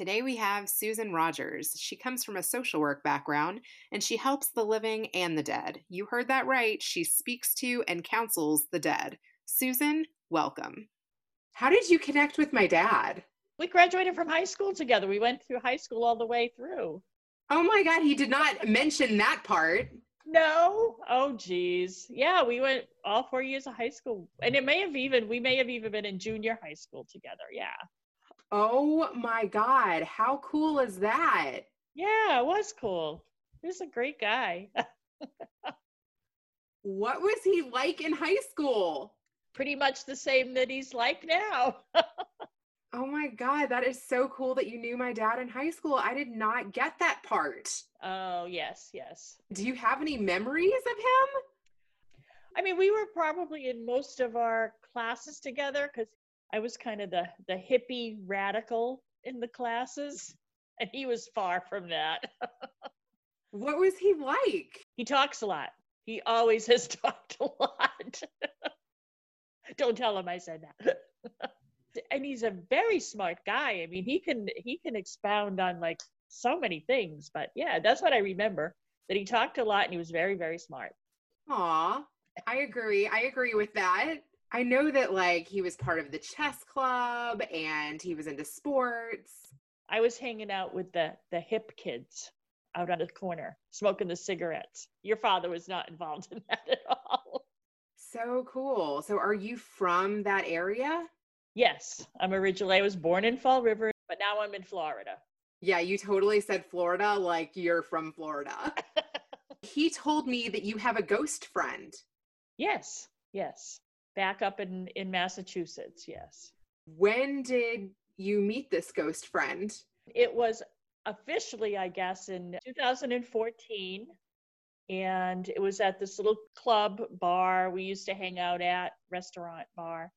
Today we have Susan Rogers. She comes from a social work background and she helps the living and the dead. You heard that right. She speaks to and counsels the dead. Susan, welcome. How did you connect with my dad? We graduated from high school together. We went through high school all the way through. Oh my God, he did not mention that part. No. Oh, geez. Yeah, we went all four years of high school. And it may have even, we may have even been in junior high school together. Yeah. Oh my God, how cool is that? Yeah, it was cool. He was a great guy. What was he like in high school? Pretty much the same that he's like now. Oh my God, that is so cool that you knew my dad in high school. I did not get that part. oh, yes, yes. Do you have any memories of him? I mean, we were probably in most of our classes together because I was kind of the, the hippie radical in the classes, and he was far from that. What was he like? he talks a lot. He always has talked a lot. Don't tell him I said that. and he's a very smart guy. I mean, he can he can expound on like so many things. But yeah, that's what I remember. That he talked a lot and he was very very smart. Aw, I agree. I agree with that. I know that like he was part of the chess club and he was into sports. I was hanging out with the the hip kids out on the corner smoking the cigarettes. Your father was not involved in that at all. So cool. So are you from that area? Yes, I'm originally I was born in Fall River, but now I'm in Florida. Yeah, you totally said Florida like you're from Florida. he told me that you have a ghost friend. yes, yes. Back up in in Massachusetts, yes. When did you meet this ghost friend? It was officially, I guess, in 2014. And it was at this little club bar we used to hang out at, restaurant bar.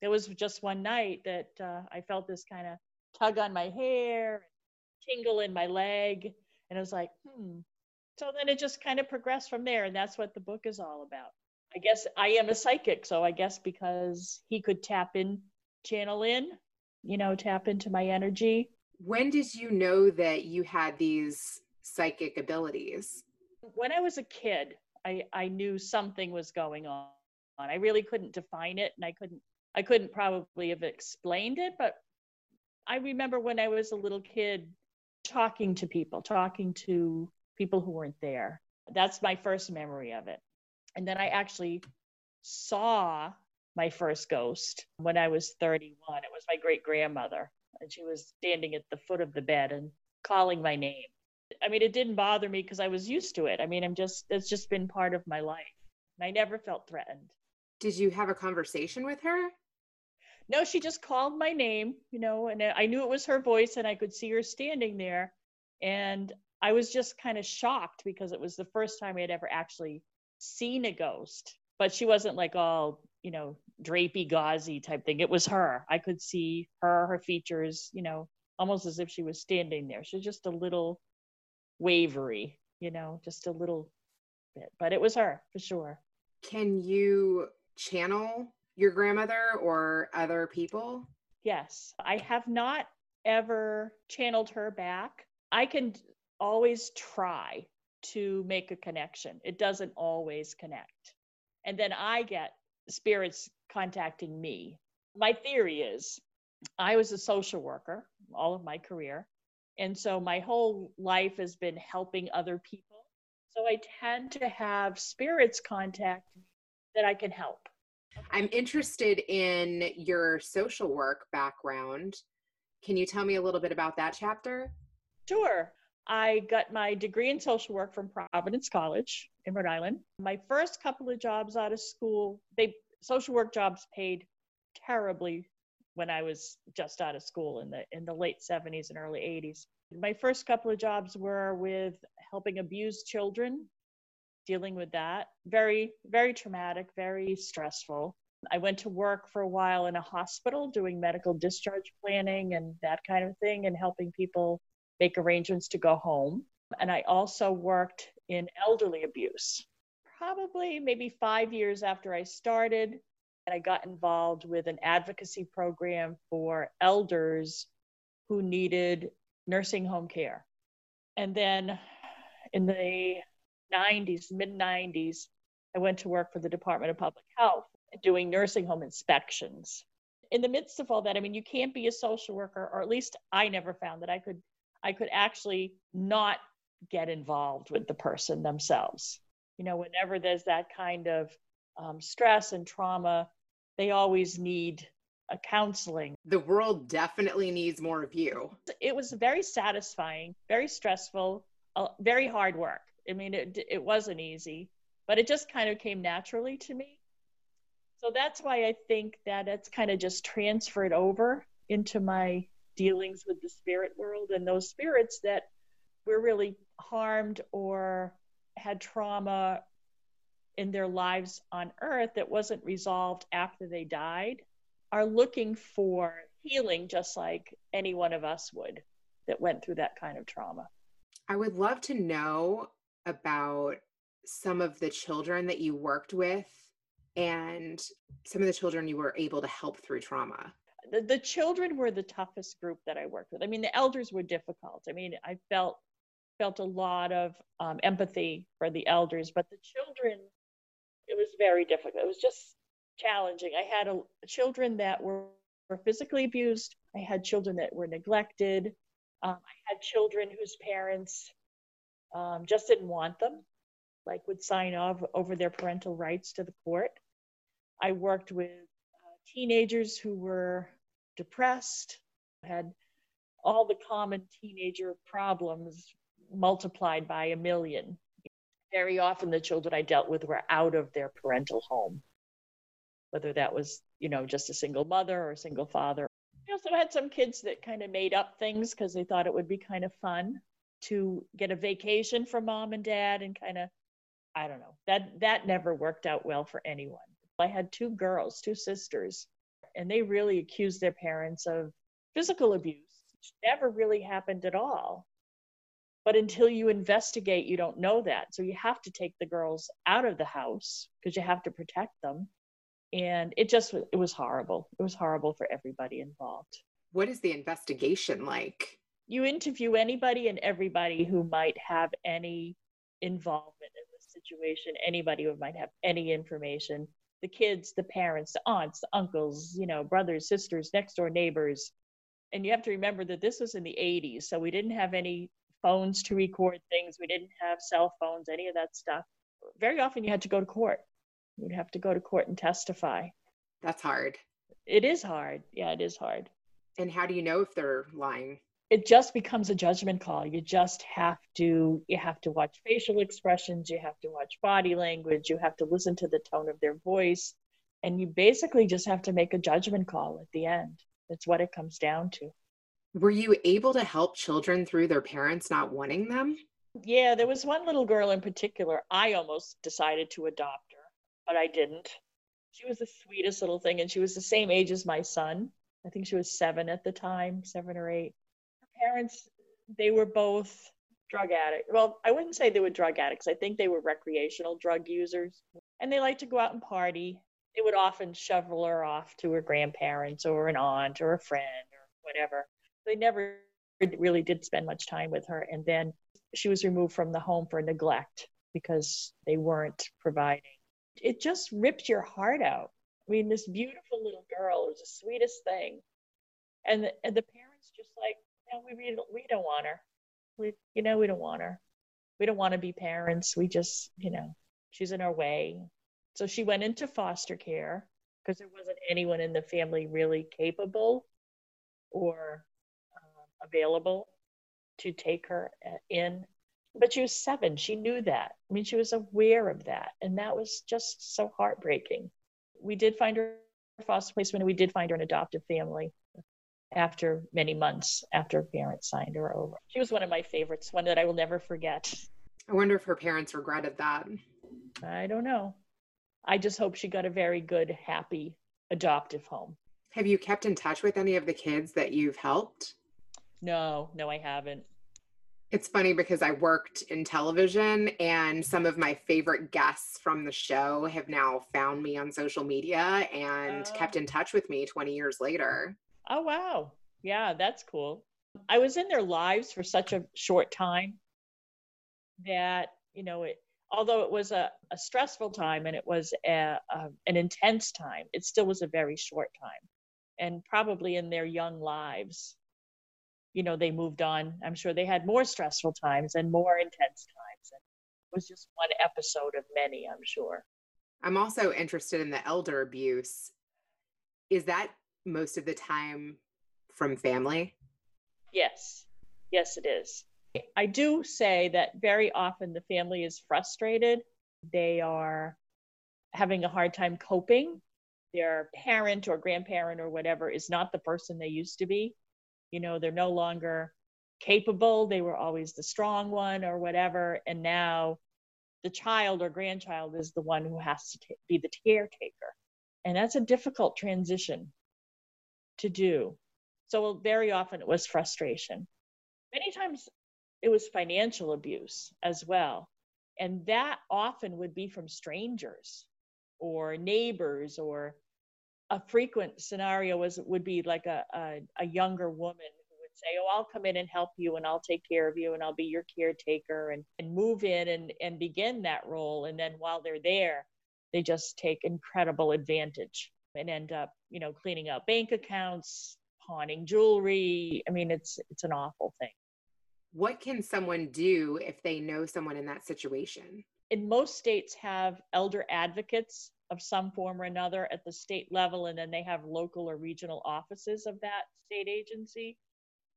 There was just one night that uh, I felt this kind of tug on my hair, tingle in my leg. And I was like, hmm. So then it just kind of progressed from there. And that's what the book is all about. I guess I am a psychic. So I guess because he could tap in, channel in, you know, tap into my energy. When did you know that you had these psychic abilities? when I was a kid, I, I knew something was going on. I really couldn't define it and I couldn't I couldn't probably have explained it, but I remember when I was a little kid talking to people, talking to people who weren't there. That's my first memory of it. And then I actually saw my first ghost when I was 31. It was my great grandmother, and she was standing at the foot of the bed and calling my name. I mean, it didn't bother me because I was used to it. I mean, I'm just, it's just been part of my life. And I never felt threatened. Did you have a conversation with her? No, she just called my name, you know, and I knew it was her voice and I could see her standing there. And I was just kind of shocked because it was the first time I had ever actually seen a ghost. But she wasn't like all, you know, drapey, gauzy type thing. It was her. I could see her, her features, you know, almost as if she was standing there. She's just a little wavery, you know, just a little bit. But it was her for sure. Can you channel your grandmother or other people? Yes, I have not ever channeled her back. I can always try to make a connection. It doesn't always connect. And then I get spirits contacting me. My theory is I was a social worker all of my career. And so my whole life has been helping other people. So I tend to have spirits contact me that I can help. I'm interested in your social work background. Can you tell me a little bit about that chapter? Sure. I got my degree in social work from Providence College in Rhode Island. My first couple of jobs out of school, they social work jobs paid terribly when I was just out of school in the in the late 70s and early 80s. My first couple of jobs were with helping abused children, dealing with that. Very very traumatic, very stressful. I went to work for a while in a hospital doing medical discharge planning and that kind of thing and helping people make arrangements to go home. And I also worked in elderly abuse. Probably maybe five years after I started, and I got involved with an advocacy program for elders who needed nursing home care. And then in the 90s, mid 90s, I went to work for the Department of Public Health doing nursing home inspections. In the midst of all that, I mean, you can't be a social worker, or at least I never found that I could I could actually not get involved with the person themselves. You know, whenever there's that kind of um, stress and trauma, they always need a counseling. The world definitely needs more of you. It was very satisfying, very stressful, uh, very hard work. I mean, it, it wasn't easy, but it just kind of came naturally to me. So that's why I think that it's kind of just transferred over into my dealings with the spirit world and those spirits that were really harmed or had trauma in their lives on earth that wasn't resolved after they died are looking for healing just like any one of us would that went through that kind of trauma. I would love to know about some of the children that you worked with and some of the children you were able to help through trauma. The, the children were the toughest group that I worked with. I mean, the elders were difficult. I mean, I felt felt a lot of um, empathy for the elders, but the children it was very difficult. It was just challenging. I had a, children that were, were physically abused. I had children that were neglected. Um, I had children whose parents um, just didn't want them, like would sign off over their parental rights to the court. I worked with uh, teenagers who were depressed, had all the common teenager problems multiplied by a million very often the children I dealt with were out of their parental home, whether that was, you know, just a single mother or a single father. I also had some kids that kind of made up things because they thought it would be kind of fun to get a vacation from mom and dad and kind of, I don't know, that that never worked out well for anyone. I had two girls, two sisters, and they really accused their parents of physical abuse, which never really happened at all. But until you investigate, you don't know that. So you have to take the girls out of the house because you have to protect them. And it just it was horrible. It was horrible for everybody involved. What is the investigation like? You interview anybody and everybody who might have any involvement in the situation, anybody who might have any information. The kids, the parents, the aunts, the uncles, you know, brothers, sisters, next door neighbors. And you have to remember that this was in the 80s, so we didn't have any phones to record things. We didn't have cell phones, any of that stuff. Very often you had to go to court. You'd have to go to court and testify. That's hard. It is hard. Yeah, it is hard. And how do you know if they're lying? It just becomes a judgment call. You just have to you have to watch facial expressions, you have to watch body language, you have to listen to the tone of their voice, and you basically just have to make a judgment call at the end. That's what it comes down to. Were you able to help children through their parents not wanting them? Yeah, there was one little girl in particular. I almost decided to adopt her, but I didn't. She was the sweetest little thing, and she was the same age as my son. I think she was seven at the time, seven or eight. Parents, they were both drug addicts. Well, I wouldn't say they were drug addicts. I think they were recreational drug users, and they liked to go out and party. They would often shovel her off to her grandparents or an aunt or a friend or whatever they never really did spend much time with her. And then she was removed from the home for neglect because they weren't providing. It just ripped your heart out. I mean, this beautiful little girl was the sweetest thing. And the, and the parents just like, no, we, we, don't, want her. We, you know, we don't want her. We don't want to be parents. We just, you know, she's in our way. So she went into foster care because there wasn't anyone in the family really capable or available to take her uh, in. But she was seven. She knew that. I mean, she was aware of that. And that was just so heartbreaking. We did find her foster placement, and we did find her an adoptive family after many months after parents signed her over. She was one of my favorites, one that I will never forget. I wonder if her parents regretted that. I don't know. I just hope she got a very good, happy adoptive home. Have you kept in touch with any of the kids that you've helped? No, no, I haven't. It's funny because I worked in television and some of my favorite guests from the show have now found me on social media and Oh. kept in touch with me 20 years later. Oh, wow. Yeah, that's cool. I was in their lives for such a short time that, you know, it, although it was a, a stressful time and it was a, a, an intense time, it still was a very short time. And probably in their young lives, you know, they moved on. I'm sure they had more stressful times and more intense times. And it was just one episode of many, I'm sure. I'm also interested in the elder abuse. Is that most of the time from family? Yes, yes, it is. I do say that very often the family is frustrated. They are having a hard time coping. Their parent or grandparent or whatever is not the person they used to be. You know, they're no longer capable. They were always the strong one or whatever. And now the child or grandchild is the one who has to ta- be the caretaker. And that's a difficult transition to do. So very often it was frustration. Many times it was financial abuse as well. And that often would be from strangers or neighbors or a frequent scenario was would be like a, a, a younger woman who would say, Oh, I'll come in and help you and I'll take care of you and I'll be your caretaker and, and move in and, and begin that role. And then while they're there, they just take incredible advantage and end up, you know, cleaning out bank accounts, pawning jewelry. I mean, it's it's an awful thing. What can someone do if they know someone in that situation? In most states have elder advocates of some form or another at the state level, and then they have local or regional offices of that state agency.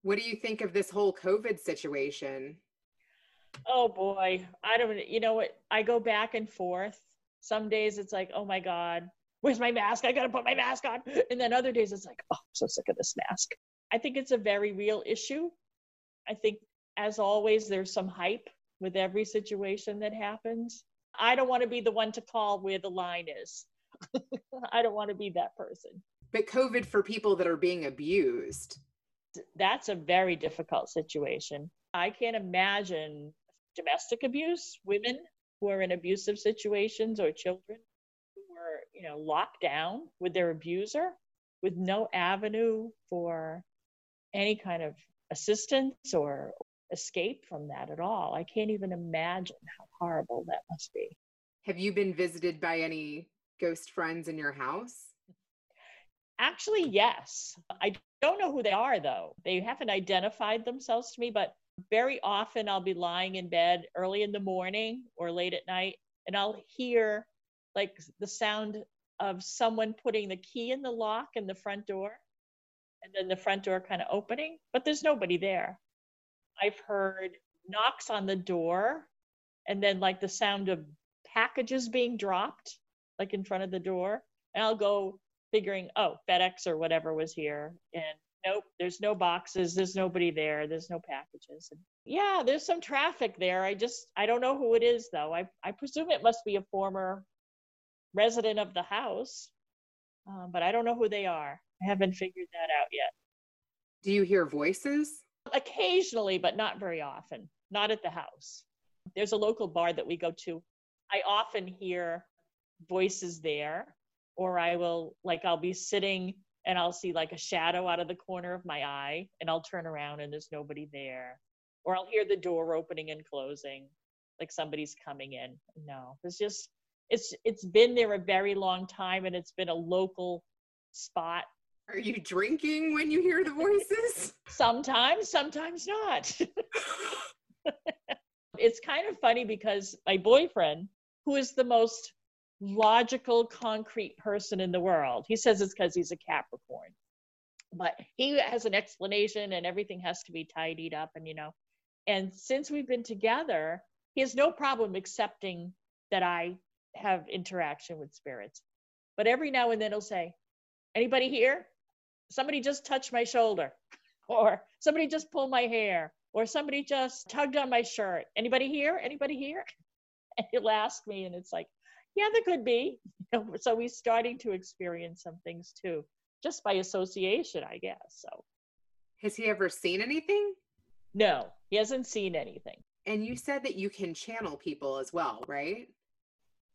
What do you think of this whole COVID situation? Oh boy, I don't, you know what? I go back and forth. Some days it's like, oh my God, where's my mask? I gotta put my mask on. And then other days it's like, oh, I'm so sick of this mask. I think it's a very real issue. I think, as always, there's some hype with every situation that happens. I don't want to be the one to call where the line is. I don't want to be that person. But COVID for people that are being abused. That's a very difficult situation. I can't imagine domestic abuse, women who are in abusive situations or children you know, locked down with their abuser with no avenue for any kind of assistance or escape from that at all. I can't even imagine how horrible that must be. Have you been visited by any ghost friends in your house? Actually, yes. I don't know who they are, though. They haven't identified themselves to me, but very often I'll be lying in bed early in the morning or late at night, and I'll hear like the sound of someone putting the key in the lock in the front door, and then the front door kind of opening, but there's nobody there. I've heard knocks on the door, and then like the sound of packages being dropped, like in front of the door. And I'll go figuring, oh, FedEx or whatever was here. And nope, there's no boxes, there's nobody there, there's no packages. And yeah, there's some traffic there. I just, I don't know who it is though. I, I presume it must be a former resident of the house, um, but I don't know who they are. I haven't figured that out yet. Do you hear voices? Occasionally, but not very often, not at the house. There's a local bar that we go to. I often hear voices there, or I will, like, I'll be sitting and I'll see like a shadow out of the corner of my eye, and I'll turn around and there's nobody there. Or I'll hear the door opening and closing, like somebody's coming in. No, it's just, it's it's been there a very long time, and it's been a local spot Are you drinking when you hear the voices? sometimes sometimes not it's kind of funny because my boyfriend who is the most logical concrete person in the world he says it's because he's a capricorn but he has an explanation and everything has to be tidied up and you know and since we've been together he has no problem accepting that i have interaction with spirits but every now and then he'll say Anybody here? Somebody just touched my shoulder, or somebody just pulled my hair, or somebody just tugged on my shirt. Anybody here? Anybody here? And he'll ask me, and it's like, yeah, there could be. so he's starting to experience some things too, just by association, I guess. So has he ever seen anything? No, he hasn't seen anything. And you said that you can channel people as well, right?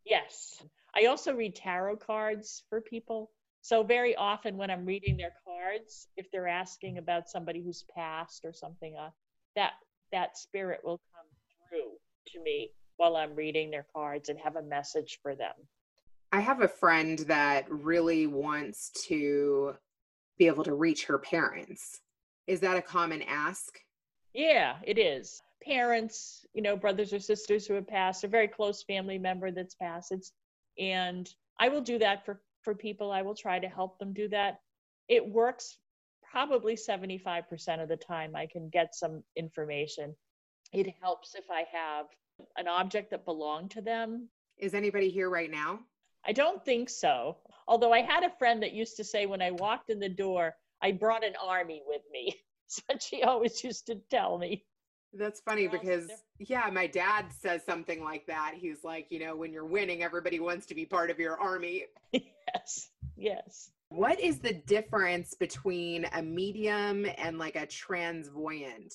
Yes. I also read tarot cards for people. So very often when I'm reading their cards, if they're asking about somebody who's passed or something, uh, that that spirit will come through to me while I'm reading their cards and have a message for them. I have a friend that really wants to be able to reach her parents. Is that a common ask? Yeah, it is. Parents, you know, brothers or sisters who have passed, a very close family member that's passed. It's, and I will do that for for people. I will try to help them do that. It works probably 75% of the time. I can get some information. It helps if I have an object that belonged to them. Is anybody here right now? I don't think so. Although I had a friend that used to say when I walked in the door, I brought an army with me. So she always used to tell me. That's funny because yeah, my dad says something like that. He's like, you know, when you're winning, everybody wants to be part of your army. yes. Yes. What is the difference between a medium and like a transvoyant?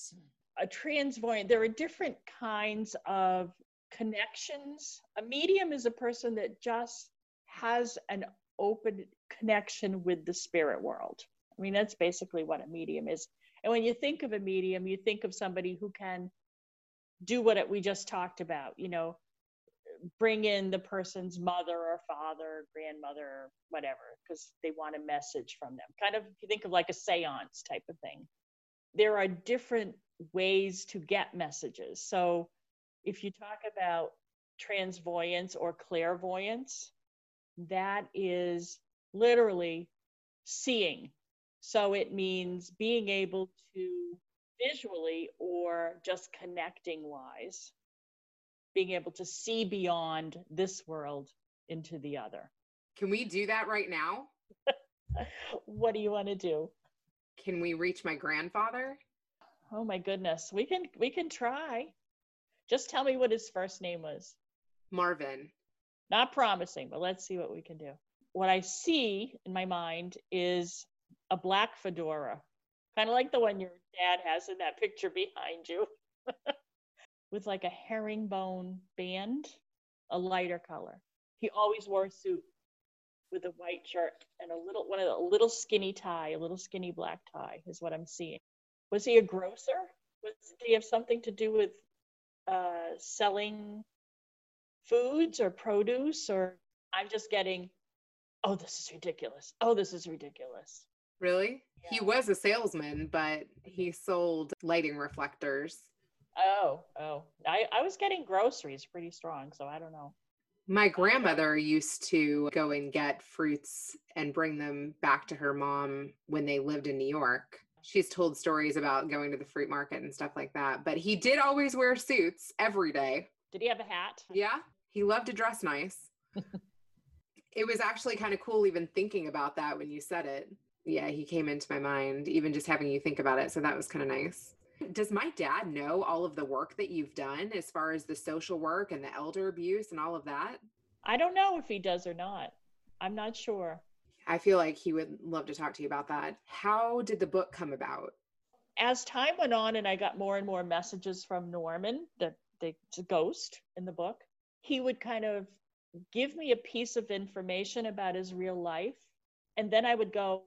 A transvoyant, there are different kinds of connections. A medium is a person that just has an open connection with the spirit world. I mean, that's basically what a medium is. And when you think of a medium, you think of somebody who can do what we just talked about, you know, bring in the person's mother or father, or grandmother, or whatever, because they want a message from them. Kind of, you think of like a seance type of thing. There are different ways to get messages. So if you talk about transvoyance or clairvoyance, that is literally seeing. So it means being able to visually or just connecting wise, being able to see beyond this world into the other. Can we do that right now? what do you want to do? Can we reach my grandfather? Oh my goodness. We can we can try. Just tell me what his first name was. Marvin. Not promising, but let's see what we can do. What I see in my mind is a black fedora, kind of like the one your dad has in that picture behind you, with like a herringbone band, a lighter color. He always wore a suit with a white shirt and a little one of a little skinny tie, a little skinny black tie is what I'm seeing. Was he a grocer? Was did he have something to do with uh, selling foods or produce? Or I'm just getting, oh, this is ridiculous. Oh, this is ridiculous. Really? Yeah. He was a salesman, but he sold lighting reflectors. Oh, oh. I, I was getting groceries pretty strong, so I don't know. My grandmother used to go and get fruits and bring them back to her mom when they lived in New York. She's told stories about going to the fruit market and stuff like that. But he did always wear suits every day. Did he have a hat? Yeah. He loved to dress nice. it was actually kind of cool even thinking about that when you said it yeah, he came into my mind, even just having you think about it. So that was kind of nice. Does my dad know all of the work that you've done as far as the social work and the elder abuse and all of that? I don't know if he does or not. I'm not sure. I feel like he would love to talk to you about that. How did the book come about? As time went on and I got more and more messages from Norman, the, the, the ghost in the book, he would kind of give me a piece of information about his real life. And then I would go,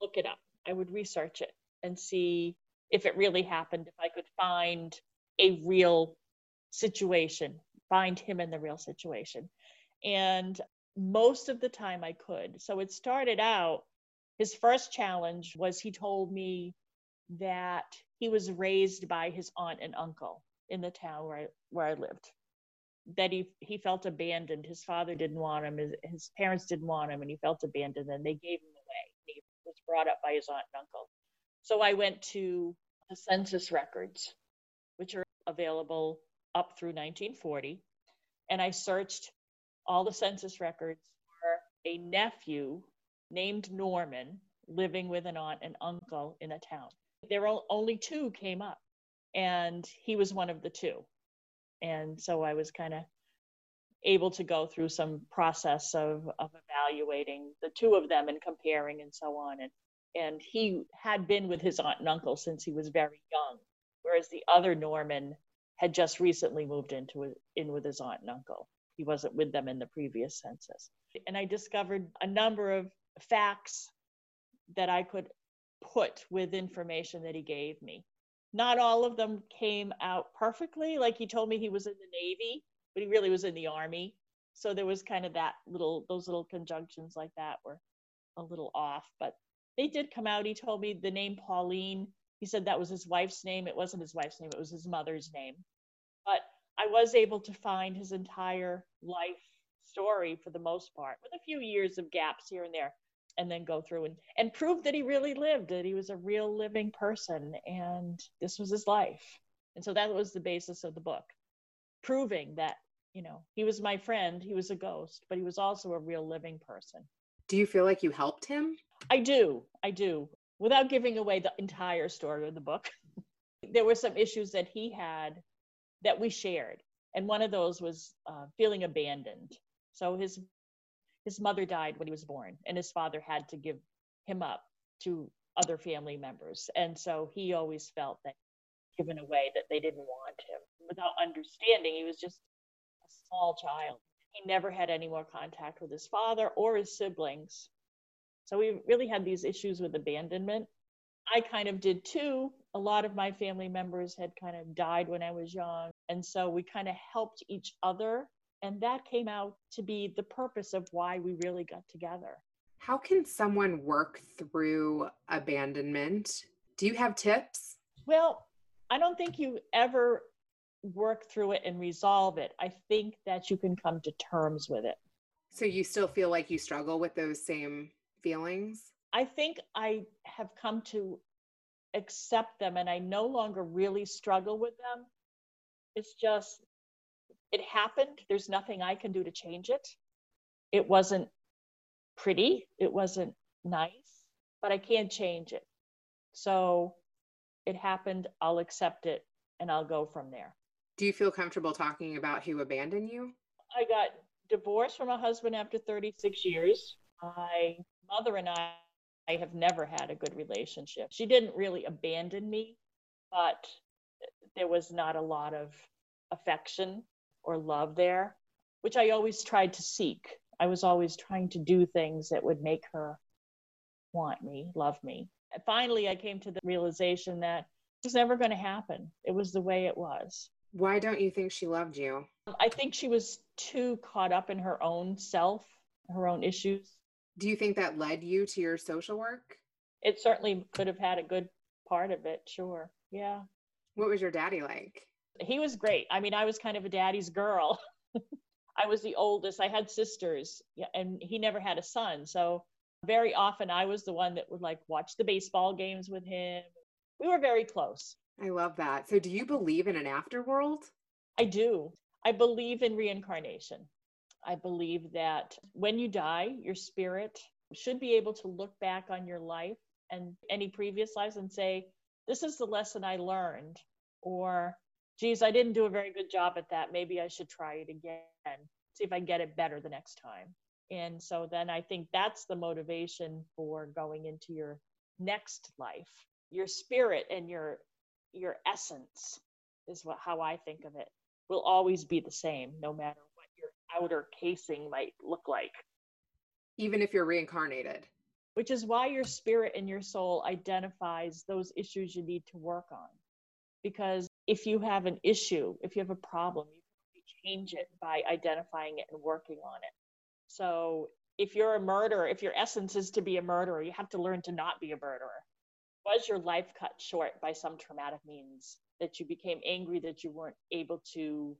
look it up. I would research it and see if it really happened, if I could find a real situation, find him in the real situation. And most of the time I could. So it started out, his first challenge was he told me that he was raised by his aunt and uncle in the town where I, where I lived. That he he felt abandoned. His father didn't want him. His, his parents didn't want him, and he felt abandoned. And they gave him was brought up by his aunt and uncle. So I went to the census records, which are available up through 1940, and I searched all the census records for a nephew named Norman living with an aunt and uncle in a town. There were only two came up, and he was one of the two. And so I was kind of able to go through some process of, of evaluating the two of them and comparing and so on. And, and he had been with his aunt and uncle since he was very young, whereas the other Norman had just recently moved into in with his aunt and uncle. He wasn't with them in the previous census. And I discovered a number of facts that I could put with information that he gave me. Not all of them came out perfectly. Like he told me he was in the Navy, but he really was in the Army. So there was kind of that little, those little conjunctions like that were a little off, but they did come out. He told me the name Pauline. He said that was his wife's name. It wasn't his wife's name, it was his mother's name. But I was able to find his entire life story for the most part, with a few years of gaps here and there and then go through and, and prove that he really lived, that he was a real living person and this was his life. And so that was the basis of the book, proving that, you know, he was my friend, he was a ghost, but he was also a real living person. Do you feel like you helped him? I do. I do. Without giving away the entire story of the book, there were some issues that he had that we shared. And one of those was uh, feeling abandoned. So his his mother died when he was born, and his father had to give him up to other family members. And so he always felt that given away that they didn't want him. Without understanding, he was just small child. He never had any more contact with his father or his siblings. So we really had these issues with abandonment. I kind of did too. A lot of my family members had kind of died when I was young. And so we kind of helped each other and that came out to be the purpose of why we really got together. How can someone work through abandonment? Do you have tips? Well, I don't think you ever work through it and resolve it. I think that you can come to terms with it. So you still feel like you struggle with those same feelings? I think I have come to accept them and I no longer really struggle with them. It's just it happened. There's nothing I can do to change it. It wasn't pretty, it wasn't nice, but I can't change it. So it happened. I'll accept it and I'll go from there. Do you feel comfortable talking about who abandoned you? I got divorced from a husband after 36 years. My mother and I, I have never had a good relationship. She didn't really abandon me, but there was not a lot of affection or love there, which I always tried to seek. I was always trying to do things that would make her want me, love me. Finally, I came to the realization that it was never going to happen. It was the way it was. Why don't you think she loved you? Um, I think she was too caught up in her own self, her own issues. Do you think that led you to your social work? It certainly could have had a good part of it, sure. Yeah. What was your daddy like? he was great. I mean, I was kind of a daddy's girl. I was the oldest. I had sisters, and he never had a son. So very often I was the one that would like watch the baseball games with him. We were very close. I love that. So do you believe in an afterworld? I do. I believe in reincarnation. I believe that when you die, your spirit should be able to look back on your life and any previous lives and say, This is the lesson I learned, or geez, I didn't do a very good job at that. Maybe I should try it again, see if I get it better the next time. And so then I think that's the motivation for going into your next life. Your spirit and your your essence is what how I think of it will always be the same no matter what your outer casing might look like. Even if you're reincarnated. Which is why your spirit and your soul identifies those issues you need to work on. Because if you have an issue, if you have a problem, you can change it by identifying it and working on it. So if you're a murderer, if your essence is to be a murderer, you have to learn to not be a murderer. Was your life cut short by some traumatic means that you became angry that you weren't able to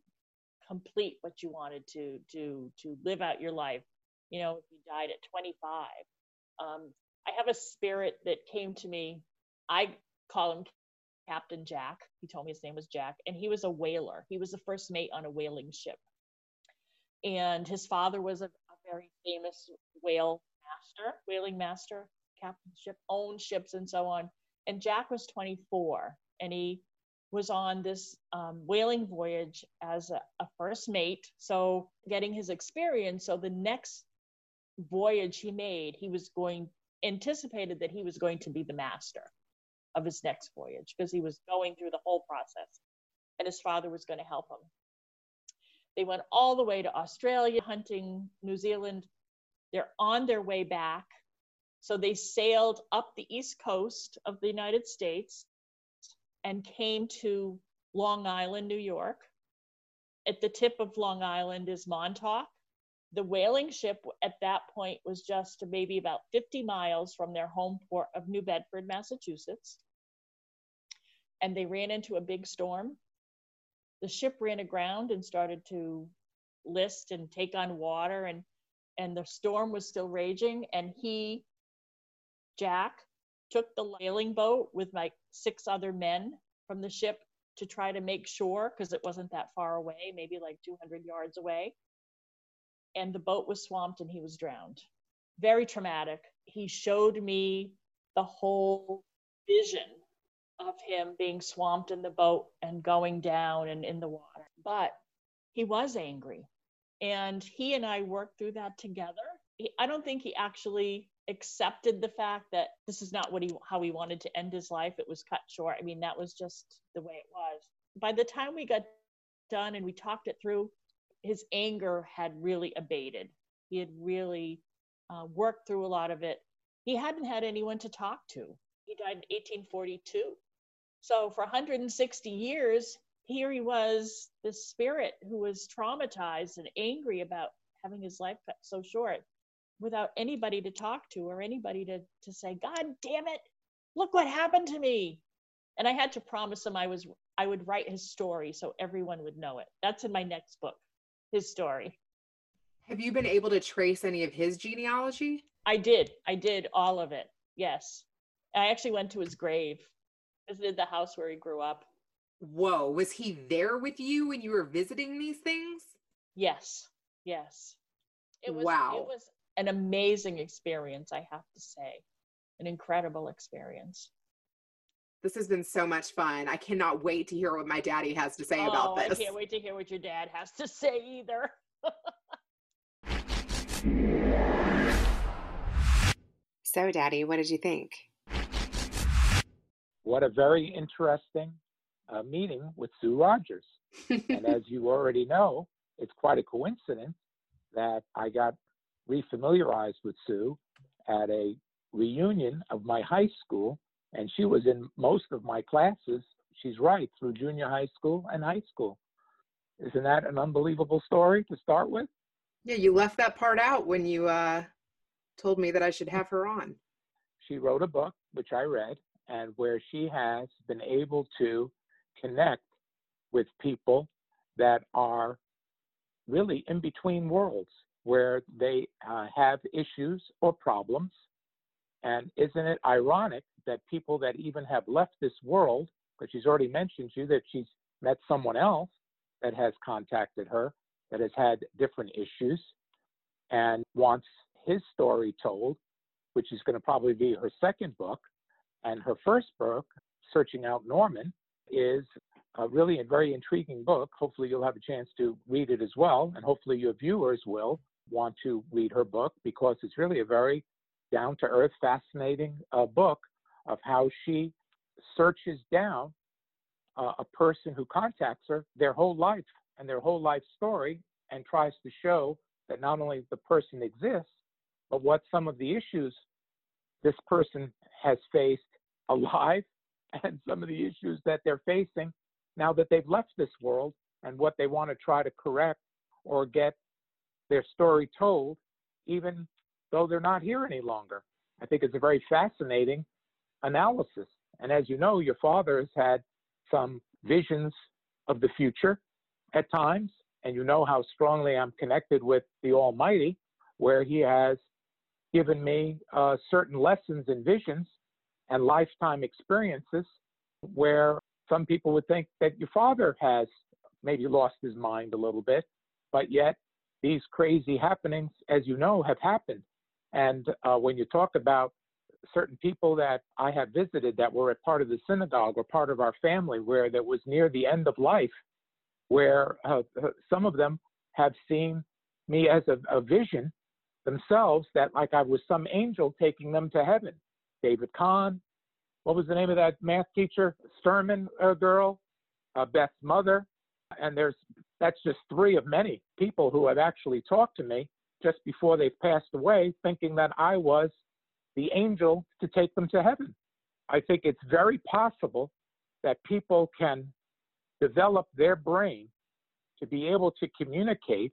complete what you wanted to to to live out your life? You know, you died at 25. Um, I have a spirit that came to me. I call him Captain Jack. He told me his name was Jack, and he was a whaler. He was the first mate on a whaling ship. And his father was a, a very famous whale master, whaling master, captain ship, owned ships, and so on. And Jack was 24, and he was on this um, whaling voyage as a, a first mate. So getting his experience. So the next voyage he made, he was going anticipated that he was going to be the master of his next voyage because he was going through the whole process and his father was going to help him. They went all the way to Australia hunting, New Zealand. They're on their way back. So they sailed up the east coast of the United States and came to Long Island, New York. At the tip of Long Island is Montauk. The whaling ship at that point was just maybe about 50 miles from their home port of New Bedford, Massachusetts. And they ran into a big storm. The ship ran aground and started to list and take on water and and the storm was still raging and he Jack took the whaling boat with like six other men from the ship to try to make sure because it wasn't that far away, maybe like 200 yards away. And the boat was swamped and he was drowned. Very traumatic. He showed me the whole vision of him being swamped in the boat and going down and in the water. But he was angry. And he and I worked through that together. He, I don't think he actually accepted the fact that this is not what he how he wanted to end his life. It was cut short. I mean, that was just the way it was. By the time we got done and we talked it through, his anger had really abated. He had really uh, worked through a lot of it. He hadn't had anyone to talk to. He died in 1842. So for 160 years, here he was, this spirit who was traumatized and angry about having his life cut so short without anybody to talk to or anybody to, to say, God damn it, look what happened to me. And I had to promise him I was I would write his story so everyone would know it. That's in my next book, his story. Have you been able to trace any of his genealogy? I did. I did all of it. Yes. I actually went to his grave, visited the house where he grew up. Whoa, was he there with you when you were visiting these things? Yes. Yes. It was wow. it was an amazing experience, I have to say. An incredible experience. This has been so much fun. I cannot wait to hear what my daddy has to say oh, about this. I can't wait to hear what your dad has to say either. so, Daddy, what did you think? What a very interesting uh, meeting with Sue Rogers. and as you already know, it's quite a coincidence that I got refamiliarized with Sue at a reunion of my high school, and she was in most of my classes. She's right, through junior high school and high school. Isn't that an unbelievable story to start with? Yeah, you left that part out when you uh, told me that I should have her on. She wrote a book, which I read, and where she has been able to connect with people that are really in between worlds where they uh, have issues or problems. And isn't it ironic that people that even have left this world, because she's already mentioned to you that she's met someone else that has contacted her that has had different issues and wants his story told, which is going to probably be her second book. And her first book, Searching Out Norman, is a really a very intriguing book. Hopefully, you'll have a chance to read it as well, and hopefully, your viewers will want to read her book because it's really a very down to earth, fascinating uh, book of how she searches down uh, a person who contacts her their whole life and their whole life story and tries to show that not only the person exists, but what some of the issues this person has faced alive and some of the issues that they're facing now that they've left this world and what they want to try to correct or get their story told, even though they're not here any longer. I think it's a very fascinating analysis. And as you know, your father has had some visions of the future at times, and you know how strongly I'm connected with the Almighty, where He has given me uh, certain lessons and visions and lifetime experiences where some people would think that your father has maybe lost his mind a little bit, but yet these crazy happenings, as you know, have happened. And uh, when you talk about certain people that I have visited that were a part of the synagogue or part of our family where that was near the end of life, where uh, uh some of them have seen me as a, a vision themselves that like I was some angel taking them to heaven. David Kahn, what was the name of that math teacher? Sturman uh, girl, uh, Beth's mother, and there's that's just three of many people who have actually talked to me just before they've passed away, thinking that I was the angel to take them to heaven. I think it's very possible that people can develop their brain to be able to communicate,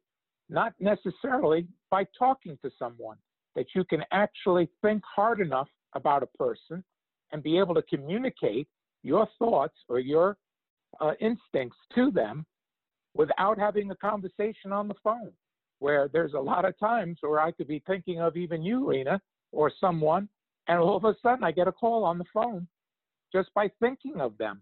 not necessarily by talking to someone, that you can actually think hard enough about a person and be able to communicate your thoughts or your uh, instincts to them without having a conversation on the phone. Where there's a lot of times where I could be thinking of even you, Rena, or someone, and all of a sudden I get a call on the phone just by thinking of them.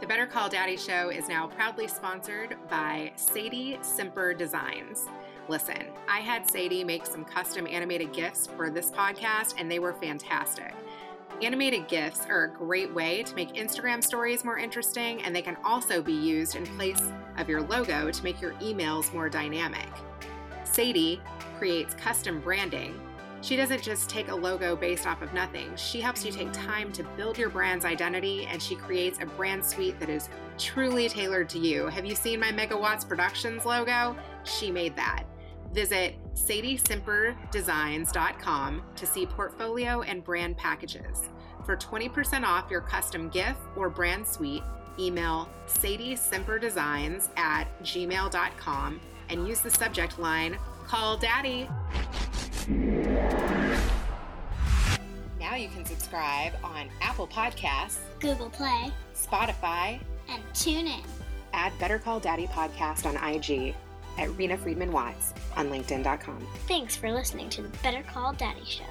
The Better Call Daddy show is now proudly sponsored by Sadie Simper Designs. Listen, I had Sadie make some custom animated GIFs for this podcast, and they were fantastic. Animated GIFs are a great way to make Instagram stories more interesting, and they can also be used in place of your logo to make your emails more dynamic. Sadie creates custom branding. She doesn't just take a logo based off of nothing. She helps you take time to build your brand's identity and she creates a brand suite that is truly tailored to you. Have you seen my Megawatts Productions logo? She made that. Visit sadiesimperdesigns.com to see portfolio and brand packages. For 20% off your custom GIF or brand suite, email sadiesimperdesigns at gmail.com and use the subject line Call Daddy. Now you can subscribe on Apple Podcasts, Google Play, Spotify, and tune in. Add Better Call Daddy podcast on IG at Rena Friedman Watts on LinkedIn.com. Thanks for listening to the Better Call Daddy Show.